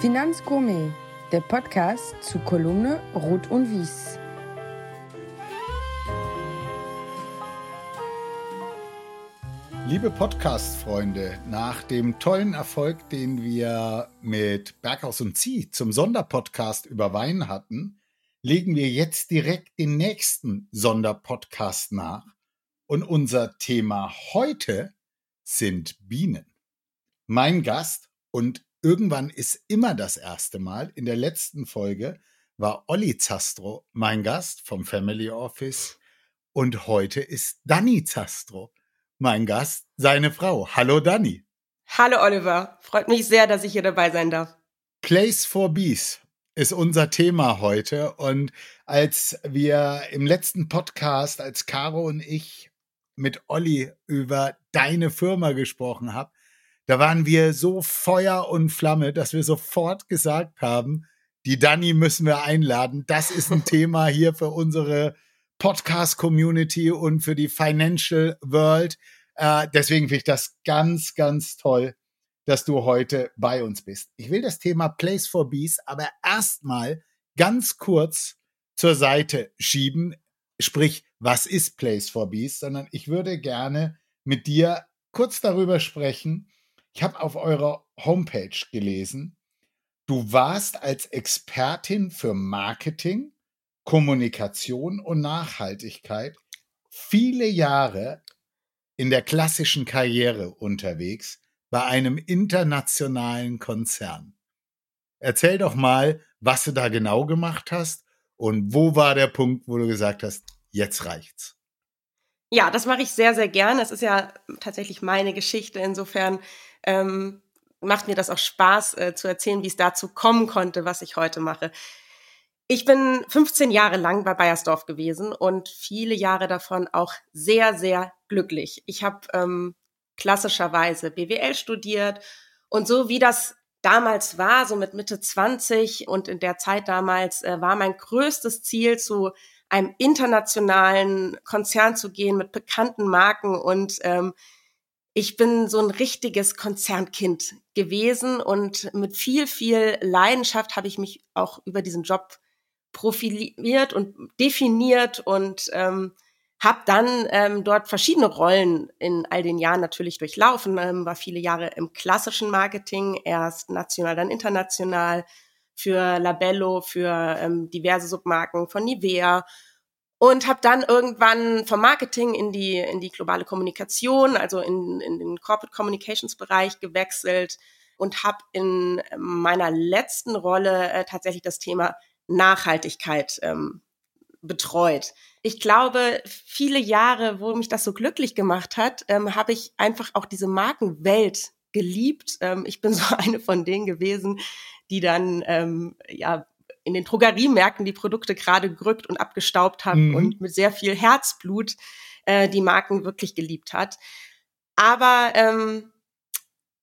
Finanzgourmet, der Podcast zu Kolumne Rot und Wies. Liebe Podcast-Freunde, nach dem tollen Erfolg, den wir mit Berghaus und Zieh zum Sonderpodcast über Wein hatten, legen wir jetzt direkt den nächsten Sonderpodcast nach. Und unser Thema heute sind Bienen. Mein Gast und irgendwann ist immer das erste Mal, in der letzten Folge war Olli Zastro mein Gast vom Family Office und heute ist Danny Zastro mein Gast, seine Frau. Hallo Dani. Hallo Oliver, freut mich sehr, dass ich hier dabei sein darf. Place for Bees ist unser Thema heute und als wir im letzten Podcast, als Caro und ich mit Olli über deine Firma gesprochen haben, da waren wir so Feuer und Flamme, dass wir sofort gesagt haben, die Dani müssen wir einladen. Das ist ein Thema hier für unsere Podcast-Community und für die Financial World. Äh, deswegen finde ich das ganz, ganz toll, dass du heute bei uns bist. Ich will das Thema Place for Bees aber erstmal ganz kurz zur Seite schieben. Sprich, was ist Place for Bees? Sondern ich würde gerne mit dir kurz darüber sprechen. Ich habe auf eurer Homepage gelesen, du warst als Expertin für Marketing Kommunikation und Nachhaltigkeit viele Jahre in der klassischen Karriere unterwegs bei einem internationalen Konzern. Erzähl doch mal, was du da genau gemacht hast und wo war der Punkt, wo du gesagt hast, jetzt reicht's. Ja, das mache ich sehr, sehr gern. Es ist ja tatsächlich meine Geschichte. Insofern ähm, macht mir das auch Spaß äh, zu erzählen, wie es dazu kommen konnte, was ich heute mache. Ich bin 15 Jahre lang bei Bayersdorf gewesen und viele Jahre davon auch sehr, sehr glücklich. Ich habe ähm, klassischerweise BWL studiert und so wie das damals war, so mit Mitte 20 und in der Zeit damals, äh, war mein größtes Ziel, zu einem internationalen Konzern zu gehen mit bekannten Marken und ähm, ich bin so ein richtiges Konzernkind gewesen und mit viel, viel Leidenschaft habe ich mich auch über diesen Job profiliert und definiert und ähm, habe dann ähm, dort verschiedene Rollen in all den Jahren natürlich durchlaufen, ähm, war viele Jahre im klassischen Marketing, erst national, dann international, für Labello, für ähm, diverse Submarken von Nivea und habe dann irgendwann vom Marketing in die in die globale Kommunikation, also in, in den Corporate Communications Bereich gewechselt und habe in meiner letzten Rolle äh, tatsächlich das Thema Nachhaltigkeit ähm, betreut. Ich glaube, viele Jahre, wo mich das so glücklich gemacht hat, ähm, habe ich einfach auch diese Markenwelt geliebt. Ähm, ich bin so eine von denen gewesen, die dann ähm, ja in den Drogeriemärkten die Produkte gerade gerückt und abgestaubt hat mhm. und mit sehr viel Herzblut äh, die Marken wirklich geliebt hat. Aber ähm,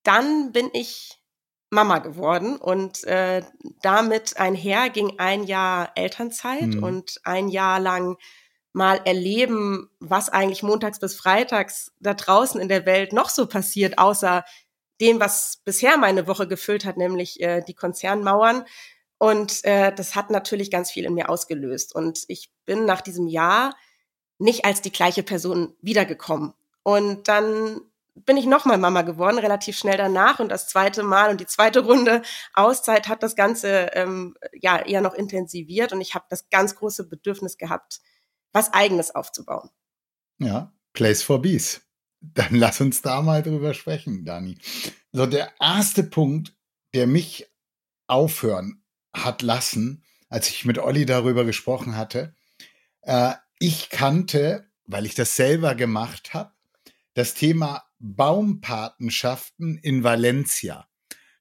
dann bin ich Mama geworden und äh, damit einher ging ein Jahr Elternzeit mhm. und ein Jahr lang mal erleben, was eigentlich montags bis freitags da draußen in der Welt noch so passiert, außer dem, was bisher meine Woche gefüllt hat, nämlich äh, die Konzernmauern. Und äh, das hat natürlich ganz viel in mir ausgelöst. Und ich bin nach diesem Jahr nicht als die gleiche Person wiedergekommen. Und dann bin ich nochmal Mama geworden, relativ schnell danach. Und das zweite Mal und die zweite Runde Auszeit hat das Ganze ähm, ja eher noch intensiviert. Und ich habe das ganz große Bedürfnis gehabt, was Eigenes aufzubauen. Ja, Place for Bees. Dann lass uns da mal drüber sprechen, Dani. So, der erste Punkt, der mich aufhören hat lassen, als ich mit Olli darüber gesprochen hatte, äh, ich kannte, weil ich das selber gemacht habe, das Thema Baumpatenschaften in Valencia.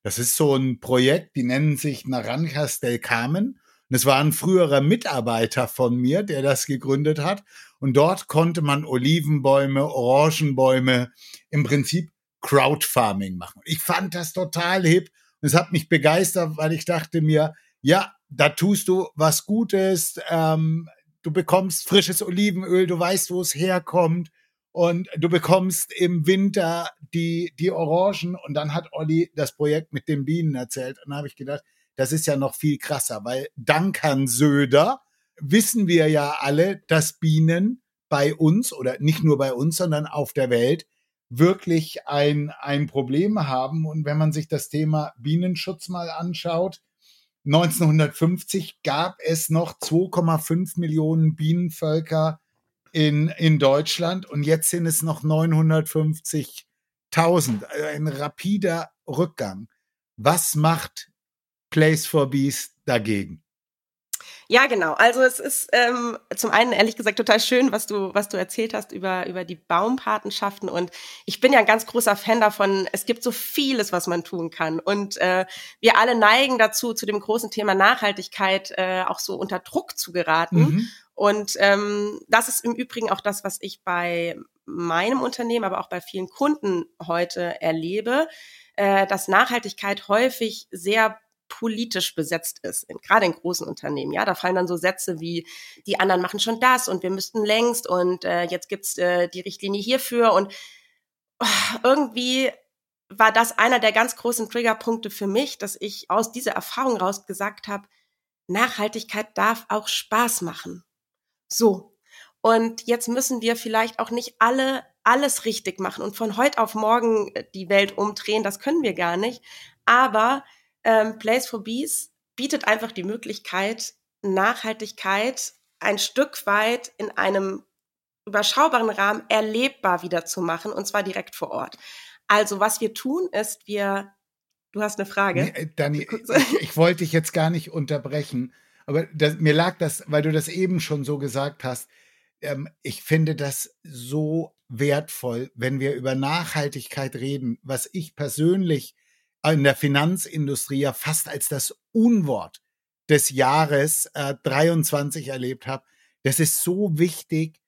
Das ist so ein Projekt, die nennen sich Naranjas del Carmen. Und es war ein früherer Mitarbeiter von mir, der das gegründet hat. Und dort konnte man Olivenbäume, Orangenbäume, im Prinzip Crowdfarming machen. Ich fand das total hip und es hat mich begeistert, weil ich dachte mir, ja, da tust du was Gutes, ähm, du bekommst frisches Olivenöl, du weißt, wo es herkommt und du bekommst im Winter die, die Orangen. Und dann hat Olli das Projekt mit den Bienen erzählt. Und da habe ich gedacht, das ist ja noch viel krasser, weil dank Herrn Söder wissen wir ja alle, dass Bienen bei uns oder nicht nur bei uns, sondern auf der Welt wirklich ein, ein Problem haben. Und wenn man sich das Thema Bienenschutz mal anschaut, 1950 gab es noch 2,5 Millionen Bienenvölker in, in Deutschland und jetzt sind es noch 950.000. Also ein rapider Rückgang. Was macht Place for Bees dagegen? Ja, genau. Also es ist ähm, zum einen ehrlich gesagt total schön, was du was du erzählt hast über über die Baumpatenschaften und ich bin ja ein ganz großer Fan davon. Es gibt so vieles, was man tun kann und äh, wir alle neigen dazu, zu dem großen Thema Nachhaltigkeit äh, auch so unter Druck zu geraten. Mhm. Und ähm, das ist im Übrigen auch das, was ich bei meinem Unternehmen, aber auch bei vielen Kunden heute erlebe, äh, dass Nachhaltigkeit häufig sehr politisch besetzt ist, in, gerade in großen Unternehmen. Ja, da fallen dann so Sätze wie, die anderen machen schon das und wir müssten längst und äh, jetzt gibt's äh, die Richtlinie hierfür und oh, irgendwie war das einer der ganz großen Triggerpunkte für mich, dass ich aus dieser Erfahrung raus gesagt habe, Nachhaltigkeit darf auch Spaß machen. So. Und jetzt müssen wir vielleicht auch nicht alle alles richtig machen und von heute auf morgen äh, die Welt umdrehen. Das können wir gar nicht. Aber ähm, Place for Bees bietet einfach die Möglichkeit, Nachhaltigkeit ein Stück weit in einem überschaubaren Rahmen erlebbar wieder zu machen und zwar direkt vor Ort. Also was wir tun ist, wir, du hast eine Frage. Nee, äh, Dani, ich, ich wollte dich jetzt gar nicht unterbrechen, aber das, mir lag das, weil du das eben schon so gesagt hast. Ähm, ich finde das so wertvoll, wenn wir über Nachhaltigkeit reden, was ich persönlich in der Finanzindustrie ja fast als das Unwort des Jahres äh, 23 erlebt habe. Das ist so wichtig,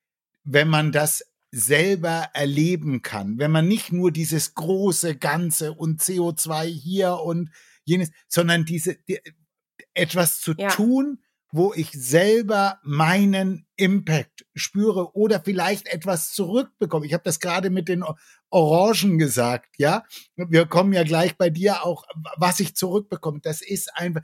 wenn man das selber erleben kann, wenn man nicht nur dieses große Ganze und CO2 hier und jenes, sondern diese die, etwas zu ja. tun, wo ich selber meinen Impact spüre oder vielleicht etwas zurückbekomme. Ich habe das gerade mit den Orangen gesagt, ja. Wir kommen ja gleich bei dir auch, was ich zurückbekomme. Das ist einfach,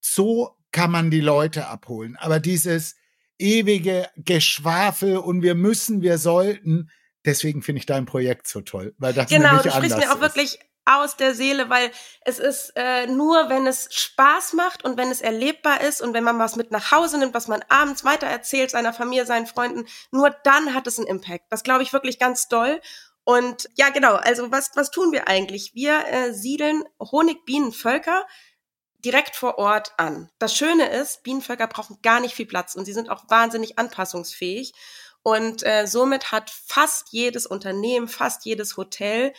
so kann man die Leute abholen. Aber dieses ewige Geschwafel und wir müssen, wir sollten, deswegen finde ich dein Projekt so toll, weil das genau, du sprichst mir auch ist. wirklich aus der Seele, weil es ist äh, nur, wenn es Spaß macht und wenn es erlebbar ist und wenn man was mit nach Hause nimmt, was man abends weiter erzählt, seiner Familie, seinen Freunden, nur dann hat es einen Impact. Das glaube ich wirklich ganz doll. Und ja, genau, also was, was tun wir eigentlich? Wir äh, siedeln Honigbienenvölker direkt vor Ort an. Das Schöne ist, Bienenvölker brauchen gar nicht viel Platz und sie sind auch wahnsinnig anpassungsfähig. Und äh, somit hat fast jedes Unternehmen, fast jedes Hotel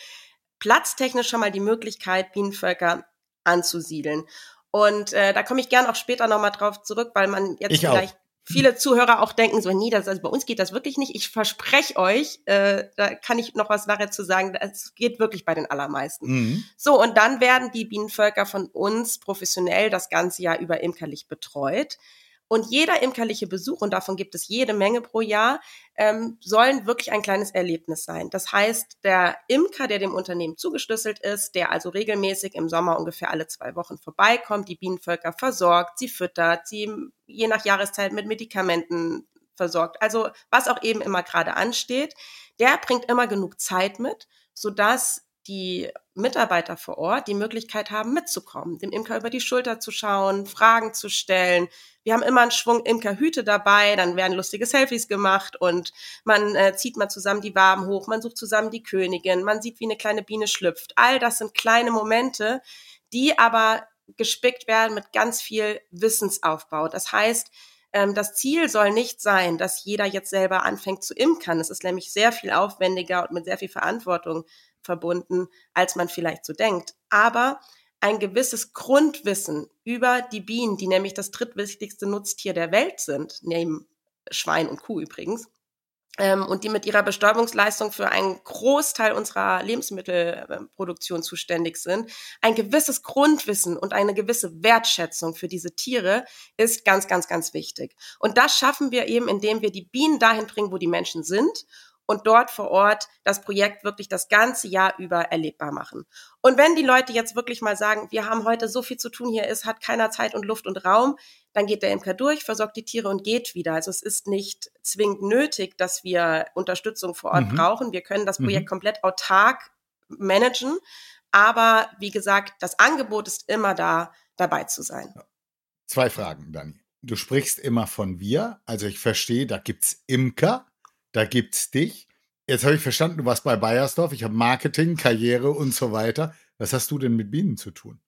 platztechnisch schon mal die Möglichkeit, Bienenvölker anzusiedeln. Und äh, da komme ich gern auch später nochmal drauf zurück, weil man jetzt ich vielleicht auch. viele Zuhörer auch denken, so, nee, das, also bei uns geht das wirklich nicht. Ich verspreche euch, äh, da kann ich noch was nachher zu sagen, es geht wirklich bei den allermeisten. Mhm. So, und dann werden die Bienenvölker von uns professionell das ganze Jahr über imkerlich betreut. Und jeder imkerliche Besuch, und davon gibt es jede Menge pro Jahr, ähm, sollen wirklich ein kleines Erlebnis sein. Das heißt, der Imker, der dem Unternehmen zugeschlüsselt ist, der also regelmäßig im Sommer ungefähr alle zwei Wochen vorbeikommt, die Bienenvölker versorgt, sie füttert, sie je nach Jahreszeit mit Medikamenten versorgt, also was auch eben immer gerade ansteht, der bringt immer genug Zeit mit, sodass die Mitarbeiter vor Ort die Möglichkeit haben, mitzukommen, dem Imker über die Schulter zu schauen, Fragen zu stellen. Wir haben immer einen Schwung Imkerhüte dabei, dann werden lustige Selfies gemacht und man äh, zieht mal zusammen die Waben hoch, man sucht zusammen die Königin, man sieht, wie eine kleine Biene schlüpft. All das sind kleine Momente, die aber gespickt werden mit ganz viel Wissensaufbau. Das heißt, ähm, das Ziel soll nicht sein, dass jeder jetzt selber anfängt zu imkern. Es ist nämlich sehr viel aufwendiger und mit sehr viel Verantwortung verbunden, als man vielleicht so denkt. Aber ein gewisses Grundwissen über die Bienen, die nämlich das drittwichtigste Nutztier der Welt sind, neben Schwein und Kuh übrigens, ähm, und die mit ihrer Bestäubungsleistung für einen Großteil unserer Lebensmittelproduktion zuständig sind. Ein gewisses Grundwissen und eine gewisse Wertschätzung für diese Tiere ist ganz, ganz, ganz wichtig. Und das schaffen wir eben, indem wir die Bienen dahin bringen, wo die Menschen sind und dort vor Ort das Projekt wirklich das ganze Jahr über erlebbar machen. Und wenn die Leute jetzt wirklich mal sagen, wir haben heute so viel zu tun, hier ist, hat keiner Zeit und Luft und Raum, dann geht der Imker durch, versorgt die Tiere und geht wieder. Also es ist nicht zwingend nötig, dass wir Unterstützung vor Ort mhm. brauchen. Wir können das Projekt mhm. komplett autark managen. Aber wie gesagt, das Angebot ist immer da, dabei zu sein. Zwei Fragen, Dani. Du sprichst immer von wir. Also ich verstehe, da gibt's Imker, da gibt's dich. Jetzt habe ich verstanden, du warst bei Bayersdorf. Ich habe Marketing, Karriere und so weiter. Was hast du denn mit Bienen zu tun?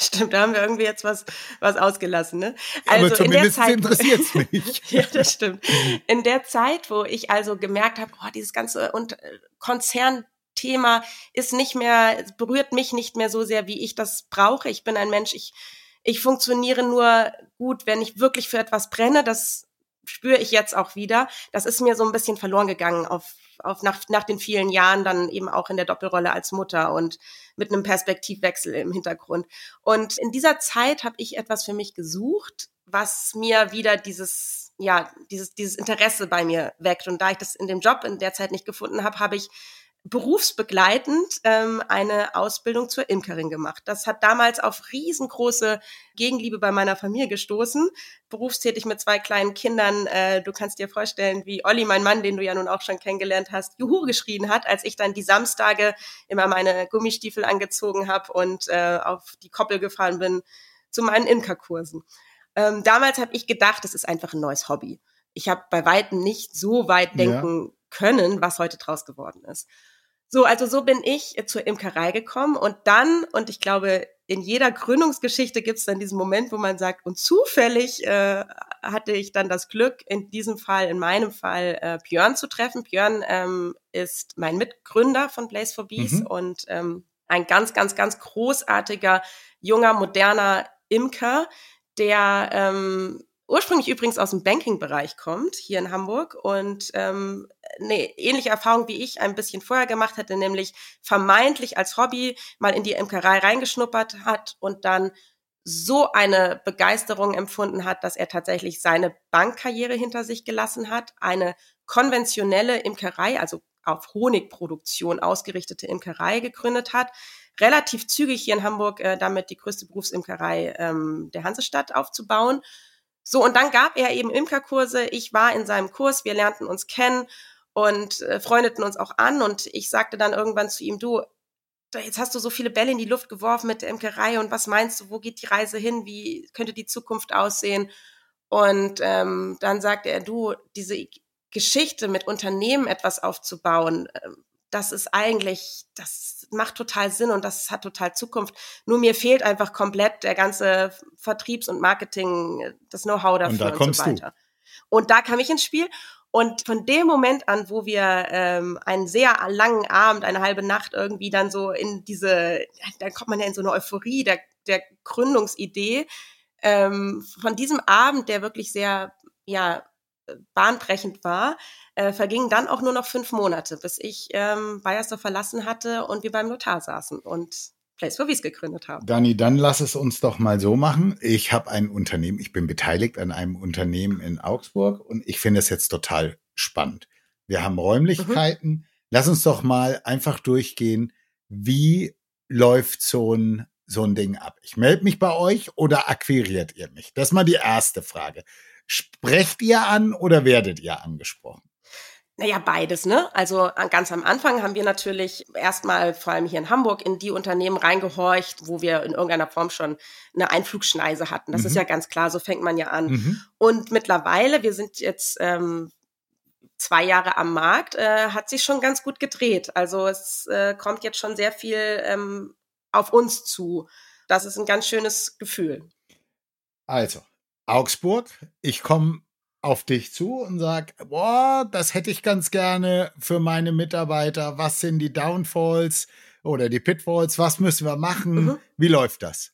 Stimmt, da haben wir irgendwie jetzt was, was ausgelassen, ne? Also Aber zumindest interessiert es mich. ja, das stimmt. In der Zeit, wo ich also gemerkt habe, oh, dieses ganze und äh, Konzernthema ist nicht mehr, berührt mich nicht mehr so sehr, wie ich das brauche. Ich bin ein Mensch, ich, ich funktioniere nur gut, wenn ich wirklich für etwas brenne. Das spüre ich jetzt auch wieder. Das ist mir so ein bisschen verloren gegangen auf auf nach, nach den vielen Jahren dann eben auch in der Doppelrolle als Mutter und mit einem Perspektivwechsel im Hintergrund. Und in dieser Zeit habe ich etwas für mich gesucht, was mir wieder dieses ja dieses dieses Interesse bei mir weckt. Und da ich das in dem Job in der Zeit nicht gefunden habe, habe ich berufsbegleitend ähm, eine Ausbildung zur Imkerin gemacht. Das hat damals auf riesengroße Gegenliebe bei meiner Familie gestoßen. Berufstätig mit zwei kleinen Kindern. Äh, du kannst dir vorstellen, wie Olli, mein Mann, den du ja nun auch schon kennengelernt hast, Juhu geschrien hat, als ich dann die Samstage immer meine Gummistiefel angezogen habe und äh, auf die Koppel gefahren bin zu meinen Imkerkursen. Ähm, damals habe ich gedacht, das ist einfach ein neues Hobby. Ich habe bei weitem nicht so weit denken ja. können, was heute draus geworden ist. So, also so bin ich zur Imkerei gekommen und dann, und ich glaube, in jeder Gründungsgeschichte gibt es dann diesen Moment, wo man sagt, und zufällig äh, hatte ich dann das Glück, in diesem Fall, in meinem Fall, äh, Björn zu treffen. Björn ähm, ist mein Mitgründer von Blaze for Bees mhm. und ähm, ein ganz, ganz, ganz großartiger, junger, moderner Imker, der ähm, ursprünglich übrigens aus dem Banking-Bereich kommt, hier in Hamburg, und ähm, eine ähnliche Erfahrung wie ich ein bisschen vorher gemacht hatte, nämlich vermeintlich als Hobby mal in die Imkerei reingeschnuppert hat und dann so eine Begeisterung empfunden hat, dass er tatsächlich seine Bankkarriere hinter sich gelassen hat, eine konventionelle Imkerei, also auf Honigproduktion ausgerichtete Imkerei gegründet hat, relativ zügig hier in Hamburg äh, damit die größte Berufsimkerei ähm, der Hansestadt aufzubauen so, und dann gab er eben Imkerkurse. Ich war in seinem Kurs, wir lernten uns kennen und äh, freundeten uns auch an. Und ich sagte dann irgendwann zu ihm, du, jetzt hast du so viele Bälle in die Luft geworfen mit der Imkerei und was meinst du, wo geht die Reise hin? Wie könnte die Zukunft aussehen? Und ähm, dann sagte er, du, diese Geschichte mit Unternehmen etwas aufzubauen, äh, das ist eigentlich, das macht total Sinn und das hat total Zukunft. Nur mir fehlt einfach komplett der ganze Vertriebs- und Marketing, das Know-how dafür und, da und so weiter. Du. Und da kam ich ins Spiel. Und von dem Moment an, wo wir ähm, einen sehr langen Abend, eine halbe Nacht irgendwie dann so in diese, dann kommt man ja in so eine Euphorie der, der Gründungsidee. Ähm, von diesem Abend, der wirklich sehr, ja, bahnbrechend war, äh, vergingen dann auch nur noch fünf Monate, bis ich ähm, Bayersdorf verlassen hatte und wir beim Notar saßen und Place for Wies gegründet haben. Dani, dann lass es uns doch mal so machen. Ich habe ein Unternehmen, ich bin beteiligt an einem Unternehmen in Augsburg und ich finde es jetzt total spannend. Wir haben Räumlichkeiten. Mhm. Lass uns doch mal einfach durchgehen, wie läuft so ein, so ein Ding ab? Ich melde mich bei euch oder akquiriert ihr mich? Das ist mal die erste Frage. Sprecht ihr an oder werdet ihr angesprochen? Naja, beides, ne? Also ganz am Anfang haben wir natürlich erstmal, vor allem hier in Hamburg, in die Unternehmen reingehorcht, wo wir in irgendeiner Form schon eine Einflugschneise hatten. Das mhm. ist ja ganz klar, so fängt man ja an. Mhm. Und mittlerweile, wir sind jetzt ähm, zwei Jahre am Markt, äh, hat sich schon ganz gut gedreht. Also es äh, kommt jetzt schon sehr viel ähm, auf uns zu. Das ist ein ganz schönes Gefühl. Also, Augsburg, ich komme auf dich zu und sag, boah, das hätte ich ganz gerne für meine Mitarbeiter. Was sind die Downfalls oder die Pitfalls? Was müssen wir machen? Mhm. Wie läuft das?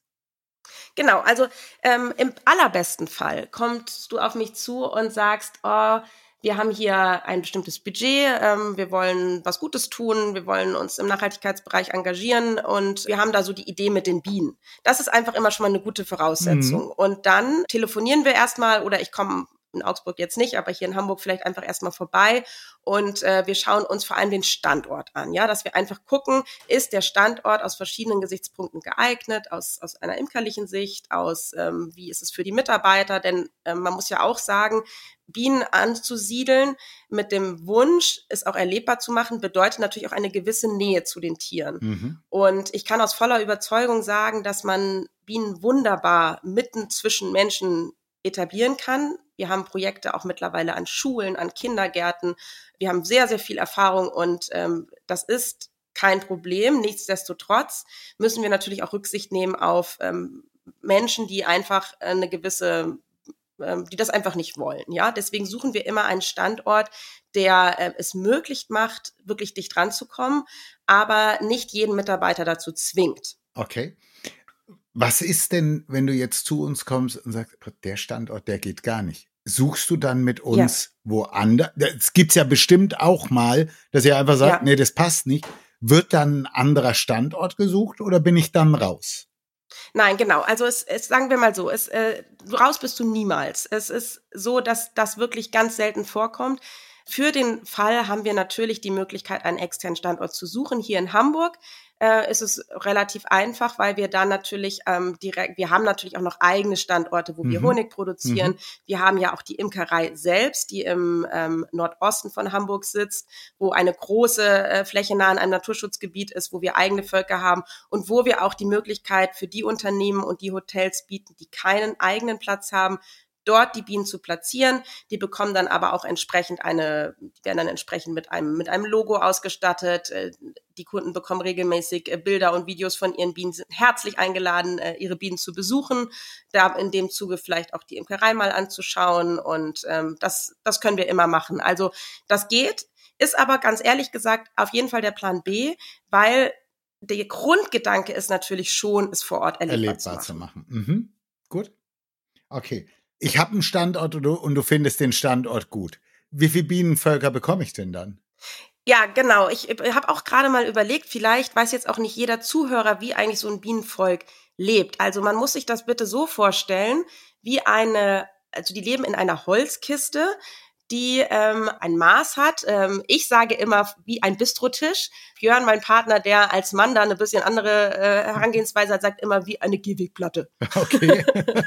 Genau, also ähm, im allerbesten Fall kommst du auf mich zu und sagst, oh, wir haben hier ein bestimmtes Budget, ähm, wir wollen was Gutes tun, wir wollen uns im Nachhaltigkeitsbereich engagieren und wir haben da so die Idee mit den Bienen. Das ist einfach immer schon mal eine gute Voraussetzung. Mhm. Und dann telefonieren wir erstmal oder ich komme in Augsburg jetzt nicht, aber hier in Hamburg vielleicht einfach erstmal vorbei und äh, wir schauen uns vor allem den Standort an, ja, dass wir einfach gucken, ist der Standort aus verschiedenen Gesichtspunkten geeignet, aus, aus einer imkerlichen Sicht, aus ähm, wie ist es für die Mitarbeiter, denn äh, man muss ja auch sagen, Bienen anzusiedeln mit dem Wunsch, es auch erlebbar zu machen, bedeutet natürlich auch eine gewisse Nähe zu den Tieren. Mhm. Und ich kann aus voller Überzeugung sagen, dass man Bienen wunderbar mitten zwischen Menschen etablieren kann. Wir haben Projekte auch mittlerweile an Schulen, an Kindergärten. Wir haben sehr, sehr viel Erfahrung und ähm, das ist kein Problem. Nichtsdestotrotz müssen wir natürlich auch Rücksicht nehmen auf ähm, Menschen, die einfach eine gewisse ähm, die das einfach nicht wollen. Ja, deswegen suchen wir immer einen Standort, der äh, es möglich macht, wirklich dicht ranzukommen, aber nicht jeden Mitarbeiter dazu zwingt. Okay. Was ist denn, wenn du jetzt zu uns kommst und sagst, der Standort, der geht gar nicht? Suchst du dann mit uns ja. woanders? Es gibt ja bestimmt auch mal, dass ihr einfach sagt, ja. nee, das passt nicht. Wird dann ein anderer Standort gesucht oder bin ich dann raus? Nein, genau. Also es, es sagen wir mal so, es, äh, raus bist du niemals. Es ist so, dass das wirklich ganz selten vorkommt. Für den Fall haben wir natürlich die Möglichkeit, einen externen Standort zu suchen hier in Hamburg äh, ist es relativ einfach, weil wir dann natürlich ähm, direkt, wir haben natürlich auch noch eigene Standorte, wo mhm. wir Honig produzieren. Mhm. Wir haben ja auch die Imkerei selbst, die im ähm, Nordosten von Hamburg sitzt, wo eine große äh, Fläche nah an einem Naturschutzgebiet ist, wo wir eigene Völker haben und wo wir auch die Möglichkeit für die Unternehmen und die Hotels bieten, die keinen eigenen Platz haben, dort die Bienen zu platzieren. Die bekommen dann aber auch entsprechend eine, die werden dann entsprechend mit einem, mit einem Logo ausgestattet. Äh, die Kunden bekommen regelmäßig äh, Bilder und Videos von ihren Bienen, sind herzlich eingeladen, äh, ihre Bienen zu besuchen, da in dem Zuge vielleicht auch die Imkerei mal anzuschauen und ähm, das, das können wir immer machen. Also das geht, ist aber ganz ehrlich gesagt auf jeden Fall der Plan B, weil der Grundgedanke ist natürlich schon, es vor Ort erlebbar, erlebbar zu machen. Zu machen. Mhm. Gut. Okay ich habe einen Standort und du, und du findest den Standort gut. Wie viele Bienenvölker bekomme ich denn dann? Ja, genau. Ich habe auch gerade mal überlegt, vielleicht weiß jetzt auch nicht jeder Zuhörer, wie eigentlich so ein Bienenvolk lebt. Also man muss sich das bitte so vorstellen, wie eine, also die leben in einer Holzkiste, die ähm, ein Maß hat. Ähm, ich sage immer wie ein Bistrotisch. Björn, mein Partner, der als Mann da eine bisschen andere äh, Herangehensweise hat, sagt immer wie eine Gehwegplatte. Okay.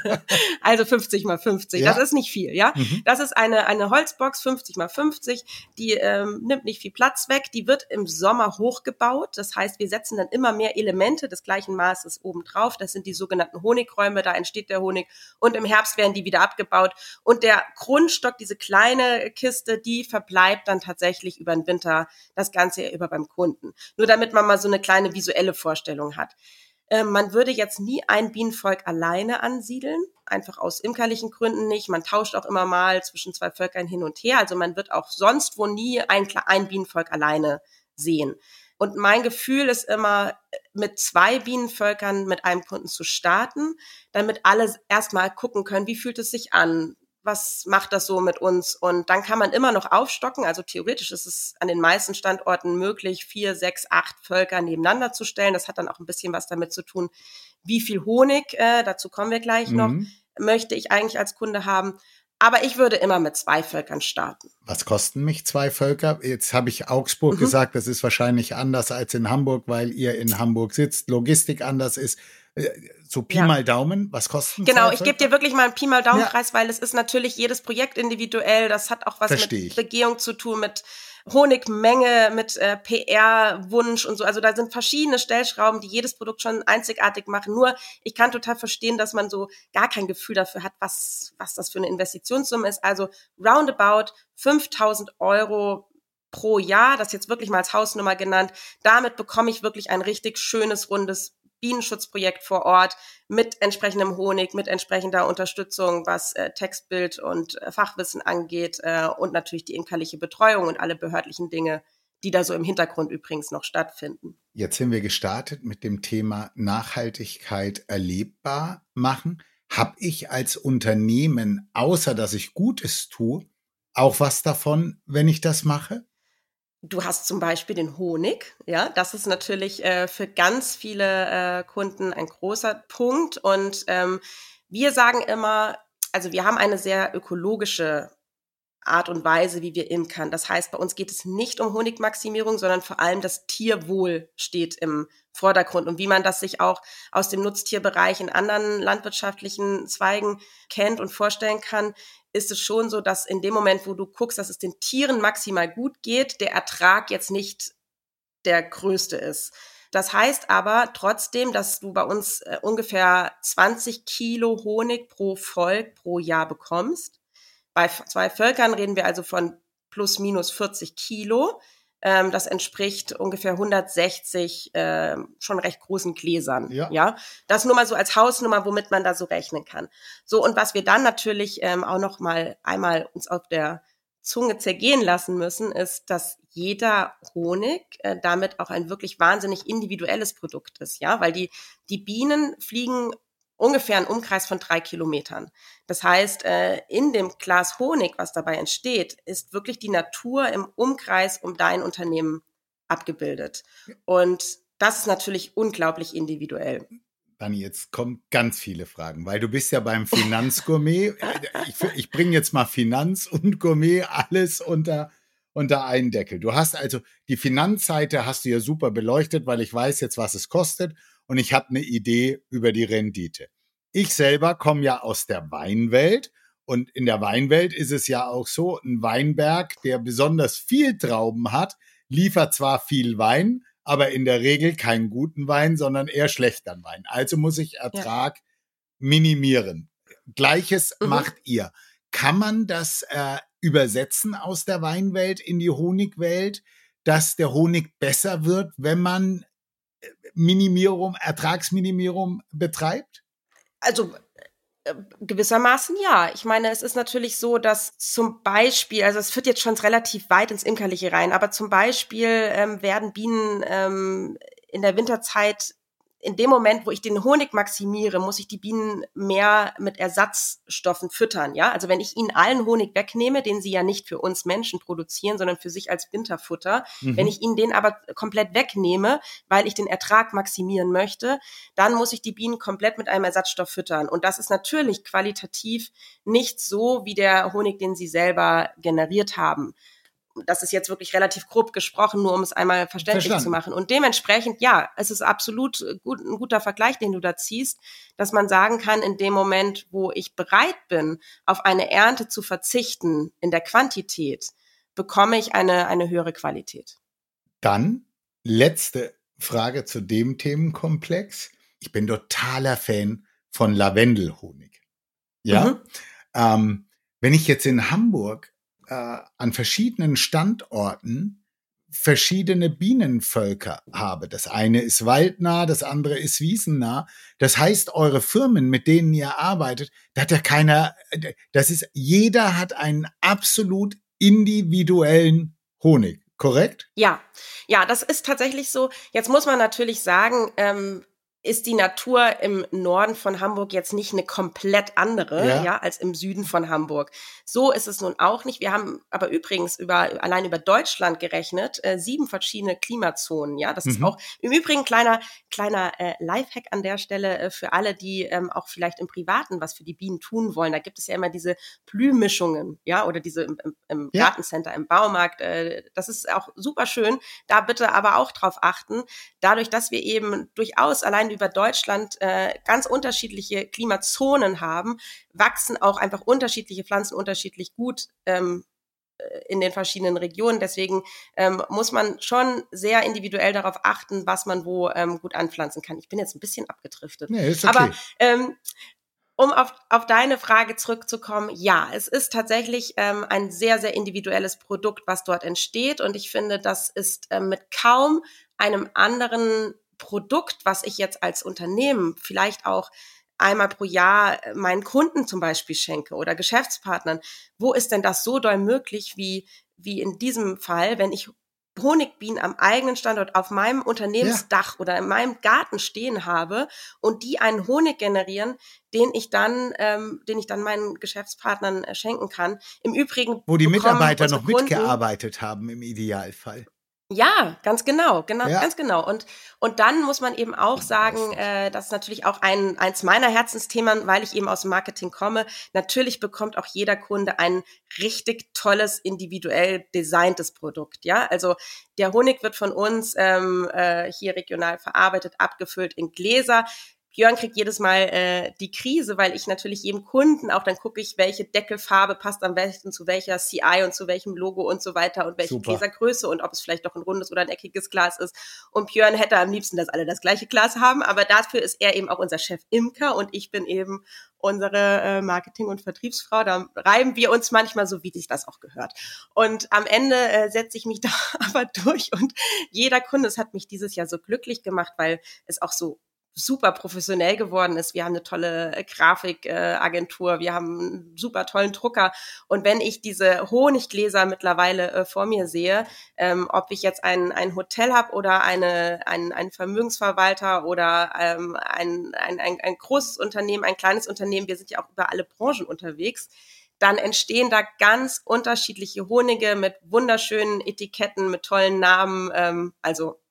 also 50 mal 50. Ja. Das ist nicht viel, ja. Mhm. Das ist eine, eine Holzbox 50 mal 50. Die ähm, nimmt nicht viel Platz weg. Die wird im Sommer hochgebaut. Das heißt, wir setzen dann immer mehr Elemente des gleichen Maßes oben drauf. Das sind die sogenannten Honigräume. Da entsteht der Honig. Und im Herbst werden die wieder abgebaut. Und der Grundstock, diese kleine Kiste, die verbleibt dann tatsächlich über den Winter das ganze über beim Kunden. Nur damit man mal so eine kleine visuelle Vorstellung hat. Ähm, man würde jetzt nie ein Bienenvolk alleine ansiedeln, einfach aus imkerlichen Gründen nicht. Man tauscht auch immer mal zwischen zwei Völkern hin und her. Also man wird auch sonst wo nie ein, ein Bienenvolk alleine sehen. Und mein Gefühl ist immer, mit zwei Bienenvölkern mit einem Kunden zu starten, damit alle erstmal gucken können, wie fühlt es sich an? Was macht das so mit uns? Und dann kann man immer noch aufstocken. Also theoretisch ist es an den meisten Standorten möglich, vier, sechs, acht Völker nebeneinander zu stellen. Das hat dann auch ein bisschen was damit zu tun, wie viel Honig, äh, dazu kommen wir gleich mhm. noch, möchte ich eigentlich als Kunde haben. Aber ich würde immer mit zwei Völkern starten. Was kosten mich zwei Völker? Jetzt habe ich Augsburg mhm. gesagt, das ist wahrscheinlich anders als in Hamburg, weil ihr in Hamburg sitzt, Logistik anders ist. So Pi ja. mal Daumen, was kosten Genau, ich gebe dir wirklich mal einen Pi mal Daumenpreis, ja. weil es ist natürlich jedes Projekt individuell. Das hat auch was Versteh mit ich. Begehung zu tun, mit Honigmenge, mit äh, PR-Wunsch und so. Also da sind verschiedene Stellschrauben, die jedes Produkt schon einzigartig machen. Nur ich kann total verstehen, dass man so gar kein Gefühl dafür hat, was, was das für eine Investitionssumme ist. Also roundabout 5000 Euro pro Jahr, das jetzt wirklich mal als Hausnummer genannt. Damit bekomme ich wirklich ein richtig schönes, rundes Bienenschutzprojekt vor Ort mit entsprechendem Honig, mit entsprechender Unterstützung, was äh, Textbild und äh, Fachwissen angeht äh, und natürlich die imkerliche Betreuung und alle behördlichen Dinge, die da so im Hintergrund übrigens noch stattfinden. Jetzt sind wir gestartet mit dem Thema Nachhaltigkeit erlebbar machen. Hab ich als Unternehmen, außer dass ich Gutes tue, auch was davon, wenn ich das mache? Du hast zum Beispiel den Honig, ja, das ist natürlich äh, für ganz viele äh, Kunden ein großer Punkt. Und ähm, wir sagen immer, also wir haben eine sehr ökologische Art und Weise, wie wir imkern. Das heißt, bei uns geht es nicht um Honigmaximierung, sondern vor allem das Tierwohl steht im Vordergrund und wie man das sich auch aus dem Nutztierbereich in anderen landwirtschaftlichen Zweigen kennt und vorstellen kann, ist es schon so, dass in dem Moment, wo du guckst, dass es den Tieren maximal gut geht, der Ertrag jetzt nicht der größte ist. Das heißt aber trotzdem, dass du bei uns äh, ungefähr 20 Kilo Honig pro Volk pro Jahr bekommst. Bei zwei Völkern reden wir also von plus minus 40 Kilo. Ähm, das entspricht ungefähr 160 äh, schon recht großen Gläsern. Ja. ja, das nur mal so als Hausnummer, womit man da so rechnen kann. So und was wir dann natürlich ähm, auch noch mal einmal uns auf der Zunge zergehen lassen müssen, ist, dass jeder Honig äh, damit auch ein wirklich wahnsinnig individuelles Produkt ist, ja, weil die die Bienen fliegen ungefähr einen Umkreis von drei Kilometern. Das heißt, äh, in dem Glas Honig, was dabei entsteht, ist wirklich die Natur im Umkreis um dein Unternehmen abgebildet. Und das ist natürlich unglaublich individuell. Dani, jetzt kommen ganz viele Fragen, weil du bist ja beim Finanzgourmet. ich, ich bringe jetzt mal Finanz und Gourmet alles unter, unter einen Deckel. Du hast also die Finanzseite hast du ja super beleuchtet, weil ich weiß jetzt, was es kostet und ich habe eine Idee über die Rendite. Ich selber komme ja aus der Weinwelt und in der Weinwelt ist es ja auch so, ein Weinberg, der besonders viel Trauben hat, liefert zwar viel Wein, aber in der Regel keinen guten Wein, sondern eher schlechteren Wein. Also muss ich Ertrag ja. minimieren. Gleiches mhm. macht ihr. Kann man das äh, übersetzen aus der Weinwelt in die Honigwelt, dass der Honig besser wird, wenn man Minimierung, Ertragsminimierung betreibt? Also äh, Gewissermaßen ja. Ich meine, es ist natürlich so, dass zum Beispiel, also es führt jetzt schon relativ weit ins Imkerliche rein, aber zum Beispiel ähm, werden Bienen ähm, in der Winterzeit in dem Moment, wo ich den Honig maximiere, muss ich die Bienen mehr mit Ersatzstoffen füttern. Ja, also wenn ich ihnen allen Honig wegnehme, den sie ja nicht für uns Menschen produzieren, sondern für sich als Winterfutter, mhm. wenn ich ihnen den aber komplett wegnehme, weil ich den Ertrag maximieren möchte, dann muss ich die Bienen komplett mit einem Ersatzstoff füttern. Und das ist natürlich qualitativ nicht so wie der Honig, den sie selber generiert haben das ist jetzt wirklich relativ grob gesprochen, nur um es einmal verständlich Verstanden. zu machen. Und dementsprechend, ja, es ist absolut gut, ein guter Vergleich, den du da ziehst, dass man sagen kann, in dem Moment, wo ich bereit bin, auf eine Ernte zu verzichten in der Quantität, bekomme ich eine, eine höhere Qualität. Dann letzte Frage zu dem Themenkomplex. Ich bin totaler Fan von Lavendelhonig. Ja. Mhm. Ähm, wenn ich jetzt in Hamburg äh, an verschiedenen Standorten verschiedene Bienenvölker habe. Das eine ist waldnah, das andere ist wiesennah. Das heißt, eure Firmen, mit denen ihr arbeitet, da hat ja keiner, das ist, jeder hat einen absolut individuellen Honig, korrekt? Ja, ja, das ist tatsächlich so. Jetzt muss man natürlich sagen, ähm, ist die Natur im Norden von Hamburg jetzt nicht eine komplett andere, ja. ja. als im Süden von Hamburg. So ist es nun auch nicht. Wir haben aber übrigens über, allein über Deutschland gerechnet, äh, sieben verschiedene Klimazonen, ja. Das mhm. ist auch im Übrigen kleiner, kleiner äh, Lifehack an der Stelle äh, für alle, die ähm, auch vielleicht im Privaten was für die Bienen tun wollen. Da gibt es ja immer diese Blühmischungen, ja, oder diese im, im, im ja. Gartencenter, im Baumarkt. Äh, das ist auch super schön. Da bitte aber auch drauf achten. Dadurch, dass wir eben durchaus allein über Deutschland äh, ganz unterschiedliche Klimazonen haben, wachsen auch einfach unterschiedliche Pflanzen unterschiedlich gut ähm, äh, in den verschiedenen Regionen. Deswegen ähm, muss man schon sehr individuell darauf achten, was man wo ähm, gut anpflanzen kann. Ich bin jetzt ein bisschen abgedriftet. Nee, okay. Aber ähm, um auf, auf deine Frage zurückzukommen, ja, es ist tatsächlich ähm, ein sehr, sehr individuelles Produkt, was dort entsteht. Und ich finde, das ist ähm, mit kaum einem anderen Produkt, was ich jetzt als Unternehmen vielleicht auch einmal pro Jahr äh, meinen Kunden zum Beispiel schenke oder Geschäftspartnern, wo ist denn das so doll möglich wie, wie in diesem Fall, wenn ich Honigbienen am eigenen Standort auf meinem Unternehmensdach ja. oder in meinem Garten stehen habe und die einen Honig generieren, den ich dann, ähm, den ich dann meinen Geschäftspartnern äh, schenken kann. Im Übrigen, wo die Mitarbeiter noch Kunden, mitgearbeitet haben im Idealfall. Ja, ganz genau, genau, ja. ganz genau. Und und dann muss man eben auch sagen, äh, das ist natürlich auch ein eins meiner Herzensthemen, weil ich eben aus dem Marketing komme. Natürlich bekommt auch jeder Kunde ein richtig tolles individuell designtes Produkt. Ja, also der Honig wird von uns ähm, äh, hier regional verarbeitet, abgefüllt in Gläser. Björn kriegt jedes Mal äh, die Krise, weil ich natürlich jedem Kunden auch dann gucke ich, welche Deckelfarbe passt am besten zu welcher CI und zu welchem Logo und so weiter und welche Super. Gläsergröße und ob es vielleicht doch ein rundes oder ein eckiges Glas ist. Und Björn hätte am liebsten, dass alle das gleiche Glas haben, aber dafür ist er eben auch unser Chef Imker und ich bin eben unsere äh, Marketing- und Vertriebsfrau. Da reiben wir uns manchmal so, wie sich das auch gehört. Und am Ende äh, setze ich mich da aber durch und jeder Kunde, es hat mich dieses Jahr so glücklich gemacht, weil es auch so super professionell geworden ist. Wir haben eine tolle äh, Grafikagentur, wir haben einen super tollen Drucker. Und wenn ich diese Honiggläser mittlerweile äh, vor mir sehe, ähm, ob ich jetzt ein, ein Hotel habe oder eine, ein, ein Vermögensverwalter oder ähm, ein, ein, ein, ein großes Unternehmen, ein kleines Unternehmen, wir sind ja auch über alle Branchen unterwegs, dann entstehen da ganz unterschiedliche Honige mit wunderschönen Etiketten, mit tollen Namen. Ähm, also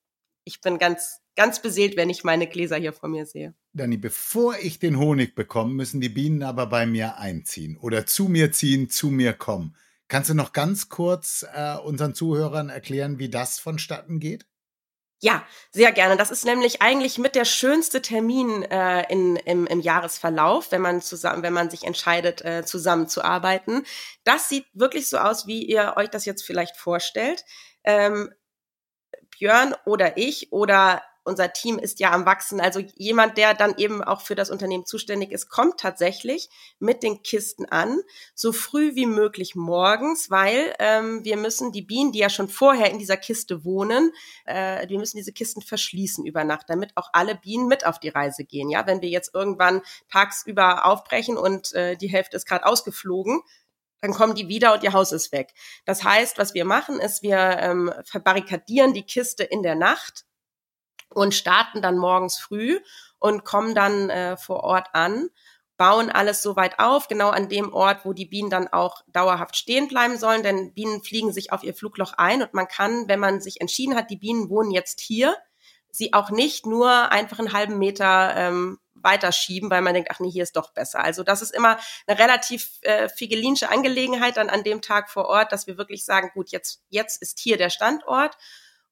ich bin ganz ganz beseelt, wenn ich meine Gläser hier vor mir sehe. Dani, bevor ich den Honig bekomme, müssen die Bienen aber bei mir einziehen oder zu mir ziehen, zu mir kommen. Kannst du noch ganz kurz äh, unseren Zuhörern erklären, wie das vonstatten geht? Ja, sehr gerne. Das ist nämlich eigentlich mit der schönste Termin äh, in, im, im Jahresverlauf, wenn man zusammen, wenn man sich entscheidet, äh, zusammenzuarbeiten. Das sieht wirklich so aus, wie ihr euch das jetzt vielleicht vorstellt. Ähm, Björn oder ich oder unser Team ist ja am Wachsen. Also jemand, der dann eben auch für das Unternehmen zuständig ist, kommt tatsächlich mit den Kisten an, so früh wie möglich morgens, weil ähm, wir müssen die Bienen, die ja schon vorher in dieser Kiste wohnen, äh, wir müssen diese Kisten verschließen über Nacht, damit auch alle Bienen mit auf die Reise gehen. Ja, wenn wir jetzt irgendwann tagsüber aufbrechen und äh, die Hälfte ist gerade ausgeflogen, dann kommen die wieder und ihr Haus ist weg. Das heißt, was wir machen, ist, wir ähm, verbarrikadieren die Kiste in der Nacht und starten dann morgens früh und kommen dann äh, vor Ort an, bauen alles so weit auf, genau an dem Ort, wo die Bienen dann auch dauerhaft stehen bleiben sollen, denn Bienen fliegen sich auf ihr Flugloch ein und man kann, wenn man sich entschieden hat, die Bienen wohnen jetzt hier, sie auch nicht nur einfach einen halben Meter ähm, weiterschieben, weil man denkt, ach nee, hier ist doch besser. Also das ist immer eine relativ äh, figelinsche Angelegenheit dann an dem Tag vor Ort, dass wir wirklich sagen, gut, jetzt, jetzt ist hier der Standort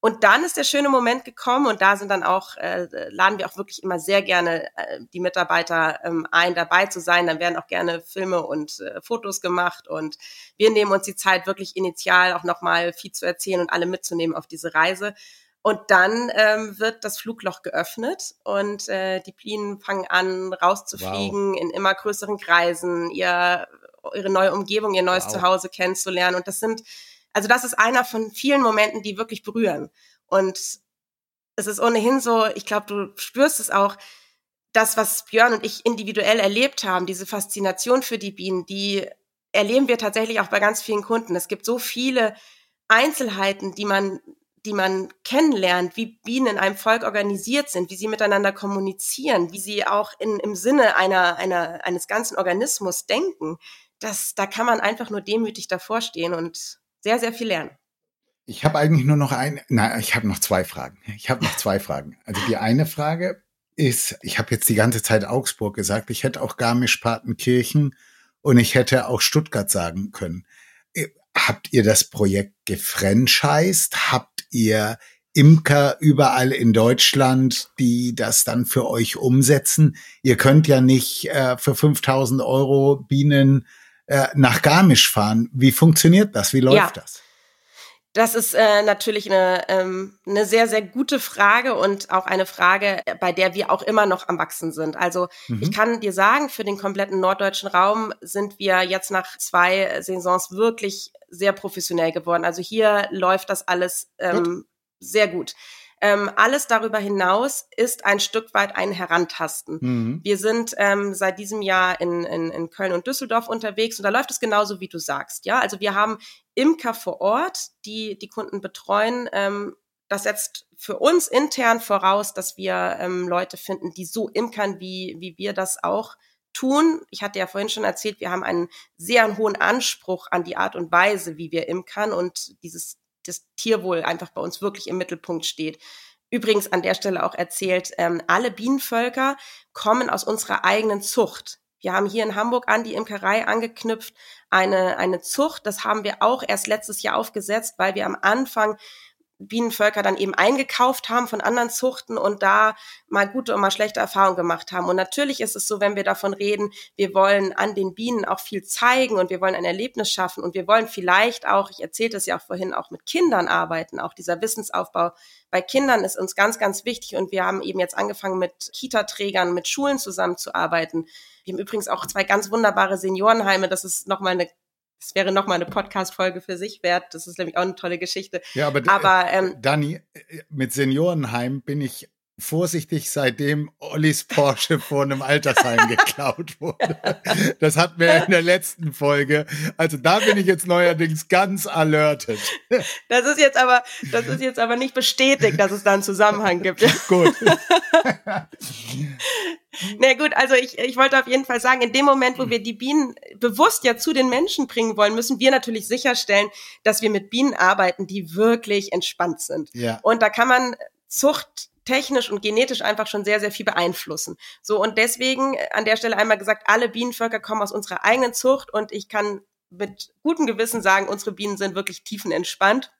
und dann ist der schöne Moment gekommen und da sind dann auch, äh, laden wir auch wirklich immer sehr gerne äh, die Mitarbeiter ähm, ein, dabei zu sein. Dann werden auch gerne Filme und äh, Fotos gemacht und wir nehmen uns die Zeit, wirklich initial auch nochmal viel zu erzählen und alle mitzunehmen auf diese Reise. Und dann ähm, wird das Flugloch geöffnet und äh, die Bienen fangen an, rauszufliegen wow. in immer größeren Kreisen, ihr, ihre neue Umgebung, ihr neues wow. Zuhause kennenzulernen. Und das sind also das ist einer von vielen Momenten, die wirklich berühren. Und es ist ohnehin so, ich glaube, du spürst es auch, das, was Björn und ich individuell erlebt haben, diese Faszination für die Bienen, die erleben wir tatsächlich auch bei ganz vielen Kunden. Es gibt so viele Einzelheiten, die man, die man kennenlernt, wie Bienen in einem Volk organisiert sind, wie sie miteinander kommunizieren, wie sie auch in, im Sinne einer, einer, eines ganzen Organismus denken. Das, da kann man einfach nur demütig davor stehen und sehr, sehr viel lernen. Ich habe eigentlich nur noch ein, nein, ich habe noch zwei Fragen. Ich habe noch zwei Fragen. Also die eine Frage ist, ich habe jetzt die ganze Zeit Augsburg gesagt, ich hätte auch Garmisch-Partenkirchen und ich hätte auch Stuttgart sagen können. Äh, habt ihr das Projekt gefranchised? Habt ihr Imker überall in Deutschland, die das dann für euch umsetzen? Ihr könnt ja nicht äh, für 5000 Euro Bienen äh, nach Garmisch fahren. Wie funktioniert das? Wie läuft ja. das? Das ist äh, natürlich eine, ähm, eine sehr, sehr gute Frage und auch eine Frage, bei der wir auch immer noch am Wachsen sind. Also mhm. ich kann dir sagen, für den kompletten norddeutschen Raum sind wir jetzt nach zwei Saisons wirklich sehr professionell geworden. Also hier läuft das alles ähm, gut. sehr gut. Ähm, alles darüber hinaus ist ein Stück weit ein Herantasten. Mhm. Wir sind ähm, seit diesem Jahr in, in, in Köln und Düsseldorf unterwegs und da läuft es genauso, wie du sagst. Ja, also wir haben Imker vor Ort, die die Kunden betreuen. Ähm, das setzt für uns intern voraus, dass wir ähm, Leute finden, die so imkern, wie, wie wir das auch tun. Ich hatte ja vorhin schon erzählt, wir haben einen sehr hohen Anspruch an die Art und Weise, wie wir imkern und dieses das Tierwohl einfach bei uns wirklich im Mittelpunkt steht. Übrigens an der Stelle auch erzählt, ähm, alle Bienenvölker kommen aus unserer eigenen Zucht. Wir haben hier in Hamburg an die Imkerei angeknüpft, eine, eine Zucht. Das haben wir auch erst letztes Jahr aufgesetzt, weil wir am Anfang Bienenvölker dann eben eingekauft haben von anderen Zuchten und da mal gute und mal schlechte Erfahrungen gemacht haben. Und natürlich ist es so, wenn wir davon reden, wir wollen an den Bienen auch viel zeigen und wir wollen ein Erlebnis schaffen und wir wollen vielleicht auch, ich erzählte es ja auch vorhin, auch mit Kindern arbeiten. Auch dieser Wissensaufbau bei Kindern ist uns ganz, ganz wichtig und wir haben eben jetzt angefangen mit Kita-Trägern, mit Schulen zusammenzuarbeiten. Wir haben übrigens auch zwei ganz wunderbare Seniorenheime. Das ist nochmal eine das wäre nochmal eine Podcast-Folge für sich wert. Das ist nämlich auch eine tolle Geschichte. Ja, aber, aber ähm, Dani, äh, mit Seniorenheim bin ich vorsichtig, seitdem Ollis Porsche vor einem Altersheim geklaut wurde. Das hatten wir in der letzten Folge. Also da bin ich jetzt neuerdings ganz alerted. Das ist jetzt aber, das ist jetzt aber nicht bestätigt, dass es da einen Zusammenhang gibt. Gut. Na gut, also ich, ich wollte auf jeden Fall sagen, in dem Moment, wo wir die Bienen bewusst ja zu den Menschen bringen wollen, müssen wir natürlich sicherstellen, dass wir mit Bienen arbeiten, die wirklich entspannt sind. Ja. Und da kann man Zucht technisch und genetisch einfach schon sehr, sehr viel beeinflussen. So, und deswegen äh, an der Stelle einmal gesagt, alle Bienenvölker kommen aus unserer eigenen Zucht und ich kann mit gutem Gewissen sagen, unsere Bienen sind wirklich tiefenentspannt.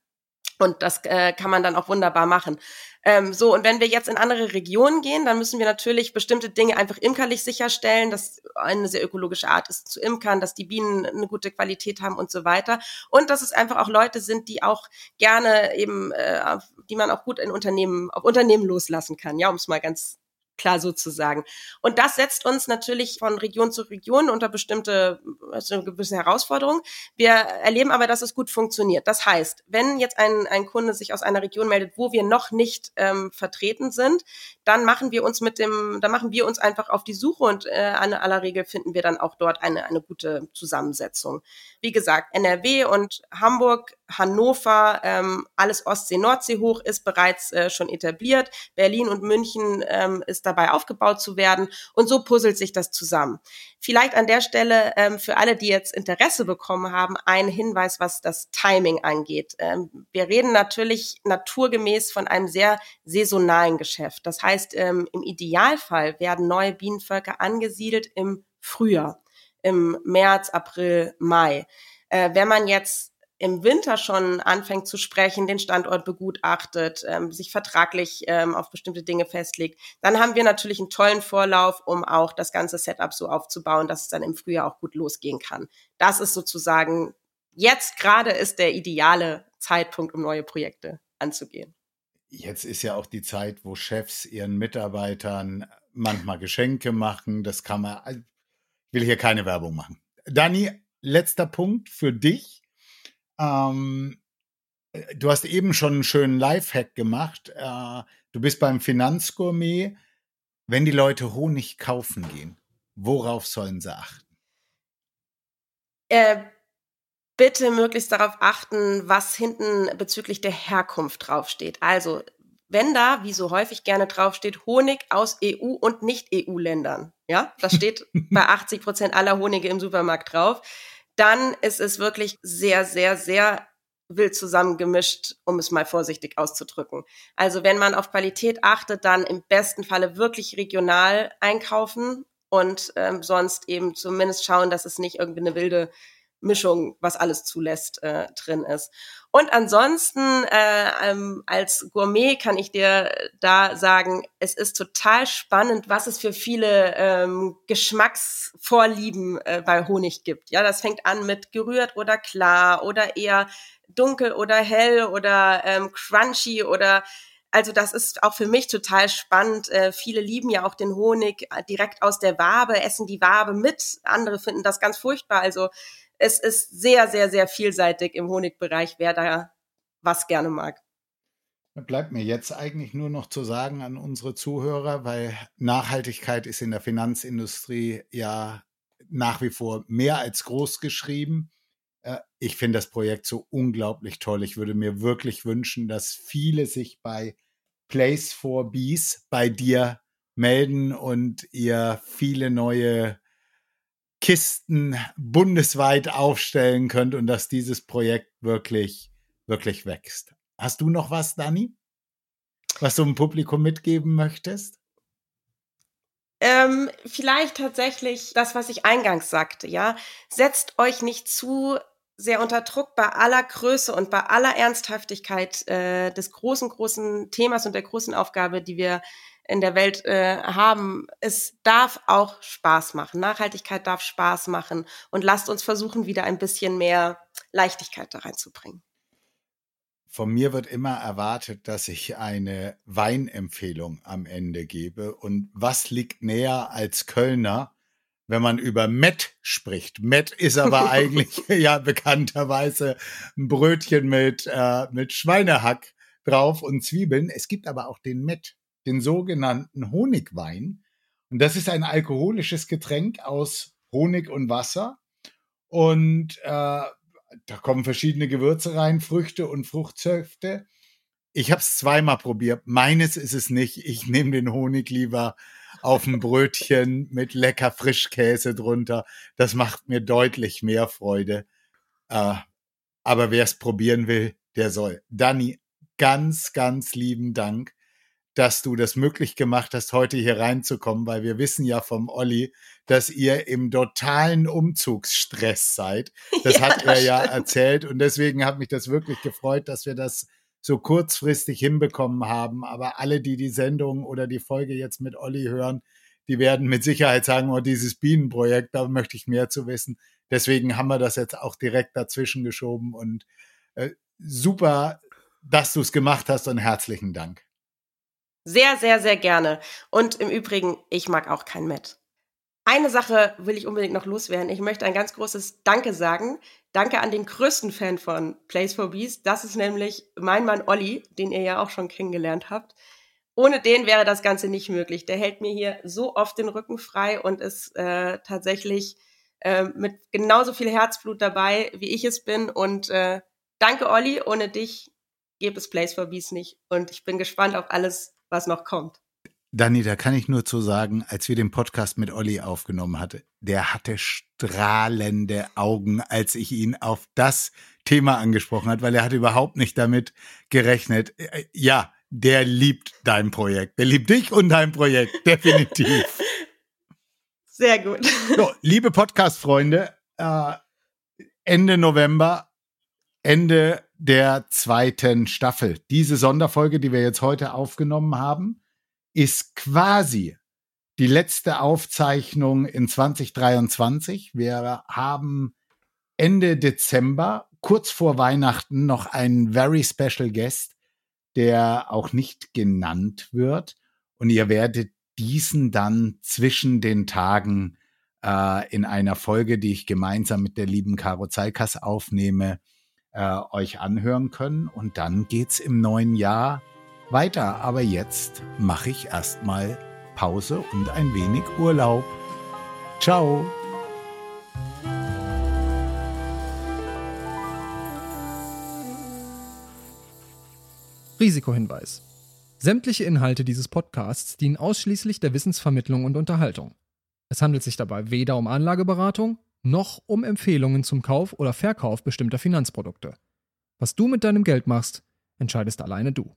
Und das äh, kann man dann auch wunderbar machen. Ähm, so, und wenn wir jetzt in andere Regionen gehen, dann müssen wir natürlich bestimmte Dinge einfach imkerlich sicherstellen, dass eine sehr ökologische Art ist zu imkern, dass die Bienen eine gute Qualität haben und so weiter. Und dass es einfach auch Leute sind, die auch gerne eben, äh, die man auch gut in Unternehmen, auf Unternehmen loslassen kann, ja, um es mal ganz klar sozusagen. Und das setzt uns natürlich von Region zu Region unter bestimmte, also eine gewisse Herausforderung. Wir erleben aber, dass es gut funktioniert. Das heißt, wenn jetzt ein, ein Kunde sich aus einer Region meldet, wo wir noch nicht ähm, vertreten sind, dann machen wir uns mit dem, dann machen wir uns einfach auf die Suche und äh, an aller Regel finden wir dann auch dort eine, eine gute Zusammensetzung. Wie gesagt, NRW und Hamburg, Hannover, ähm, alles Ostsee, Nordsee hoch ist bereits äh, schon etabliert. Berlin und München ähm, ist dabei aufgebaut zu werden. Und so puzzelt sich das zusammen. Vielleicht an der Stelle ähm, für alle, die jetzt Interesse bekommen haben, ein Hinweis, was das Timing angeht. Ähm, wir reden natürlich naturgemäß von einem sehr saisonalen Geschäft. Das heißt, ähm, im Idealfall werden neue Bienenvölker angesiedelt im Frühjahr im März, April, Mai. Äh, wenn man jetzt im Winter schon anfängt zu sprechen, den Standort begutachtet, ähm, sich vertraglich ähm, auf bestimmte Dinge festlegt, dann haben wir natürlich einen tollen Vorlauf, um auch das ganze Setup so aufzubauen, dass es dann im Frühjahr auch gut losgehen kann. Das ist sozusagen, jetzt gerade ist der ideale Zeitpunkt, um neue Projekte anzugehen. Jetzt ist ja auch die Zeit, wo Chefs ihren Mitarbeitern manchmal Geschenke machen. Das kann man, will hier keine Werbung machen. Dani, letzter Punkt für dich. Ähm, du hast eben schon einen schönen Lifehack gemacht. Äh, du bist beim Finanzgourmet. Wenn die Leute Honig kaufen gehen, worauf sollen sie achten? Äh, bitte möglichst darauf achten, was hinten bezüglich der Herkunft draufsteht. Also wenn da, wie so häufig gerne draufsteht, Honig aus EU und Nicht-EU-Ländern, ja, das steht bei 80 Prozent aller Honige im Supermarkt drauf, dann ist es wirklich sehr, sehr, sehr wild zusammengemischt, um es mal vorsichtig auszudrücken. Also wenn man auf Qualität achtet, dann im besten Falle wirklich regional einkaufen und ähm, sonst eben zumindest schauen, dass es nicht irgendwie eine wilde Mischung, was alles zulässt, äh, drin ist. Und ansonsten äh, ähm, als Gourmet kann ich dir da sagen, es ist total spannend, was es für viele ähm, Geschmacksvorlieben äh, bei Honig gibt. Ja, das fängt an mit gerührt oder klar oder eher dunkel oder hell oder ähm, crunchy oder also das ist auch für mich total spannend. Äh, viele lieben ja auch den Honig äh, direkt aus der Wabe, essen die Wabe mit. Andere finden das ganz furchtbar. Also es ist sehr, sehr, sehr vielseitig im Honigbereich, wer da was gerne mag. Bleibt mir jetzt eigentlich nur noch zu sagen an unsere Zuhörer, weil Nachhaltigkeit ist in der Finanzindustrie ja nach wie vor mehr als groß geschrieben. Äh, ich finde das Projekt so unglaublich toll. Ich würde mir wirklich wünschen, dass viele sich bei Place for Bees bei dir melden und ihr viele neue Kisten bundesweit aufstellen könnt und dass dieses Projekt wirklich wirklich wächst. Hast du noch was, Dani? Was du dem Publikum mitgeben möchtest? Ähm, vielleicht tatsächlich das, was ich eingangs sagte, ja. Setzt euch nicht zu sehr unter Druck bei aller Größe und bei aller Ernsthaftigkeit äh, des großen, großen Themas und der großen Aufgabe, die wir in der Welt äh, haben. Es darf auch Spaß machen. Nachhaltigkeit darf Spaß machen. Und lasst uns versuchen, wieder ein bisschen mehr Leichtigkeit da reinzubringen. Von mir wird immer erwartet, dass ich eine Weinempfehlung am Ende gebe. Und was liegt näher als Kölner, wenn man über Met spricht? Met ist aber eigentlich ja bekannterweise ein Brötchen mit, äh, mit Schweinehack drauf und Zwiebeln. Es gibt aber auch den Met, den sogenannten Honigwein. Und das ist ein alkoholisches Getränk aus Honig und Wasser. Und äh, da kommen verschiedene Gewürze rein, Früchte und Fruchtsäfte. Ich habe es zweimal probiert. Meines ist es nicht. Ich nehme den Honig lieber auf ein Brötchen mit lecker Frischkäse drunter. Das macht mir deutlich mehr Freude. Äh, aber wer es probieren will, der soll. Dani, ganz, ganz lieben Dank dass du das möglich gemacht hast, heute hier reinzukommen, weil wir wissen ja vom Olli, dass ihr im totalen Umzugsstress seid. Das ja, hat er ja erzählt und deswegen hat mich das wirklich gefreut, dass wir das so kurzfristig hinbekommen haben. Aber alle, die die Sendung oder die Folge jetzt mit Olli hören, die werden mit Sicherheit sagen, oh, dieses Bienenprojekt, da möchte ich mehr zu wissen. Deswegen haben wir das jetzt auch direkt dazwischen geschoben und äh, super, dass du es gemacht hast und herzlichen Dank. Sehr, sehr, sehr gerne. Und im Übrigen, ich mag auch kein Met. Eine Sache will ich unbedingt noch loswerden. Ich möchte ein ganz großes Danke sagen. Danke an den größten Fan von Place for Bees. Das ist nämlich mein Mann Olli, den ihr ja auch schon kennengelernt habt. Ohne den wäre das Ganze nicht möglich. Der hält mir hier so oft den Rücken frei und ist äh, tatsächlich äh, mit genauso viel Herzblut dabei, wie ich es bin. Und äh, danke, Olli. Ohne dich gäbe es Place for Bees nicht. Und ich bin gespannt auf alles, was noch kommt. Dani, da kann ich nur zu sagen, als wir den Podcast mit Olli aufgenommen hatte, der hatte strahlende Augen, als ich ihn auf das Thema angesprochen hat, weil er hat überhaupt nicht damit gerechnet. Äh, ja, der liebt dein Projekt. Der liebt dich und dein Projekt, definitiv. Sehr gut. So, liebe Podcast-Freunde, äh, Ende November, Ende der zweiten Staffel. Diese Sonderfolge, die wir jetzt heute aufgenommen haben, ist quasi die letzte Aufzeichnung in 2023. Wir haben Ende Dezember, kurz vor Weihnachten, noch einen very special Guest, der auch nicht genannt wird. Und ihr werdet diesen dann zwischen den Tagen äh, in einer Folge, die ich gemeinsam mit der lieben Caro Zeikas aufnehme, äh, euch anhören können. Und dann geht's im neuen Jahr weiter. Aber jetzt mache ich erstmal Pause und ein wenig Urlaub. Ciao. Risikohinweis. Sämtliche Inhalte dieses Podcasts dienen ausschließlich der Wissensvermittlung und Unterhaltung. Es handelt sich dabei weder um Anlageberatung noch um Empfehlungen zum Kauf oder Verkauf bestimmter Finanzprodukte. Was du mit deinem Geld machst, entscheidest alleine du.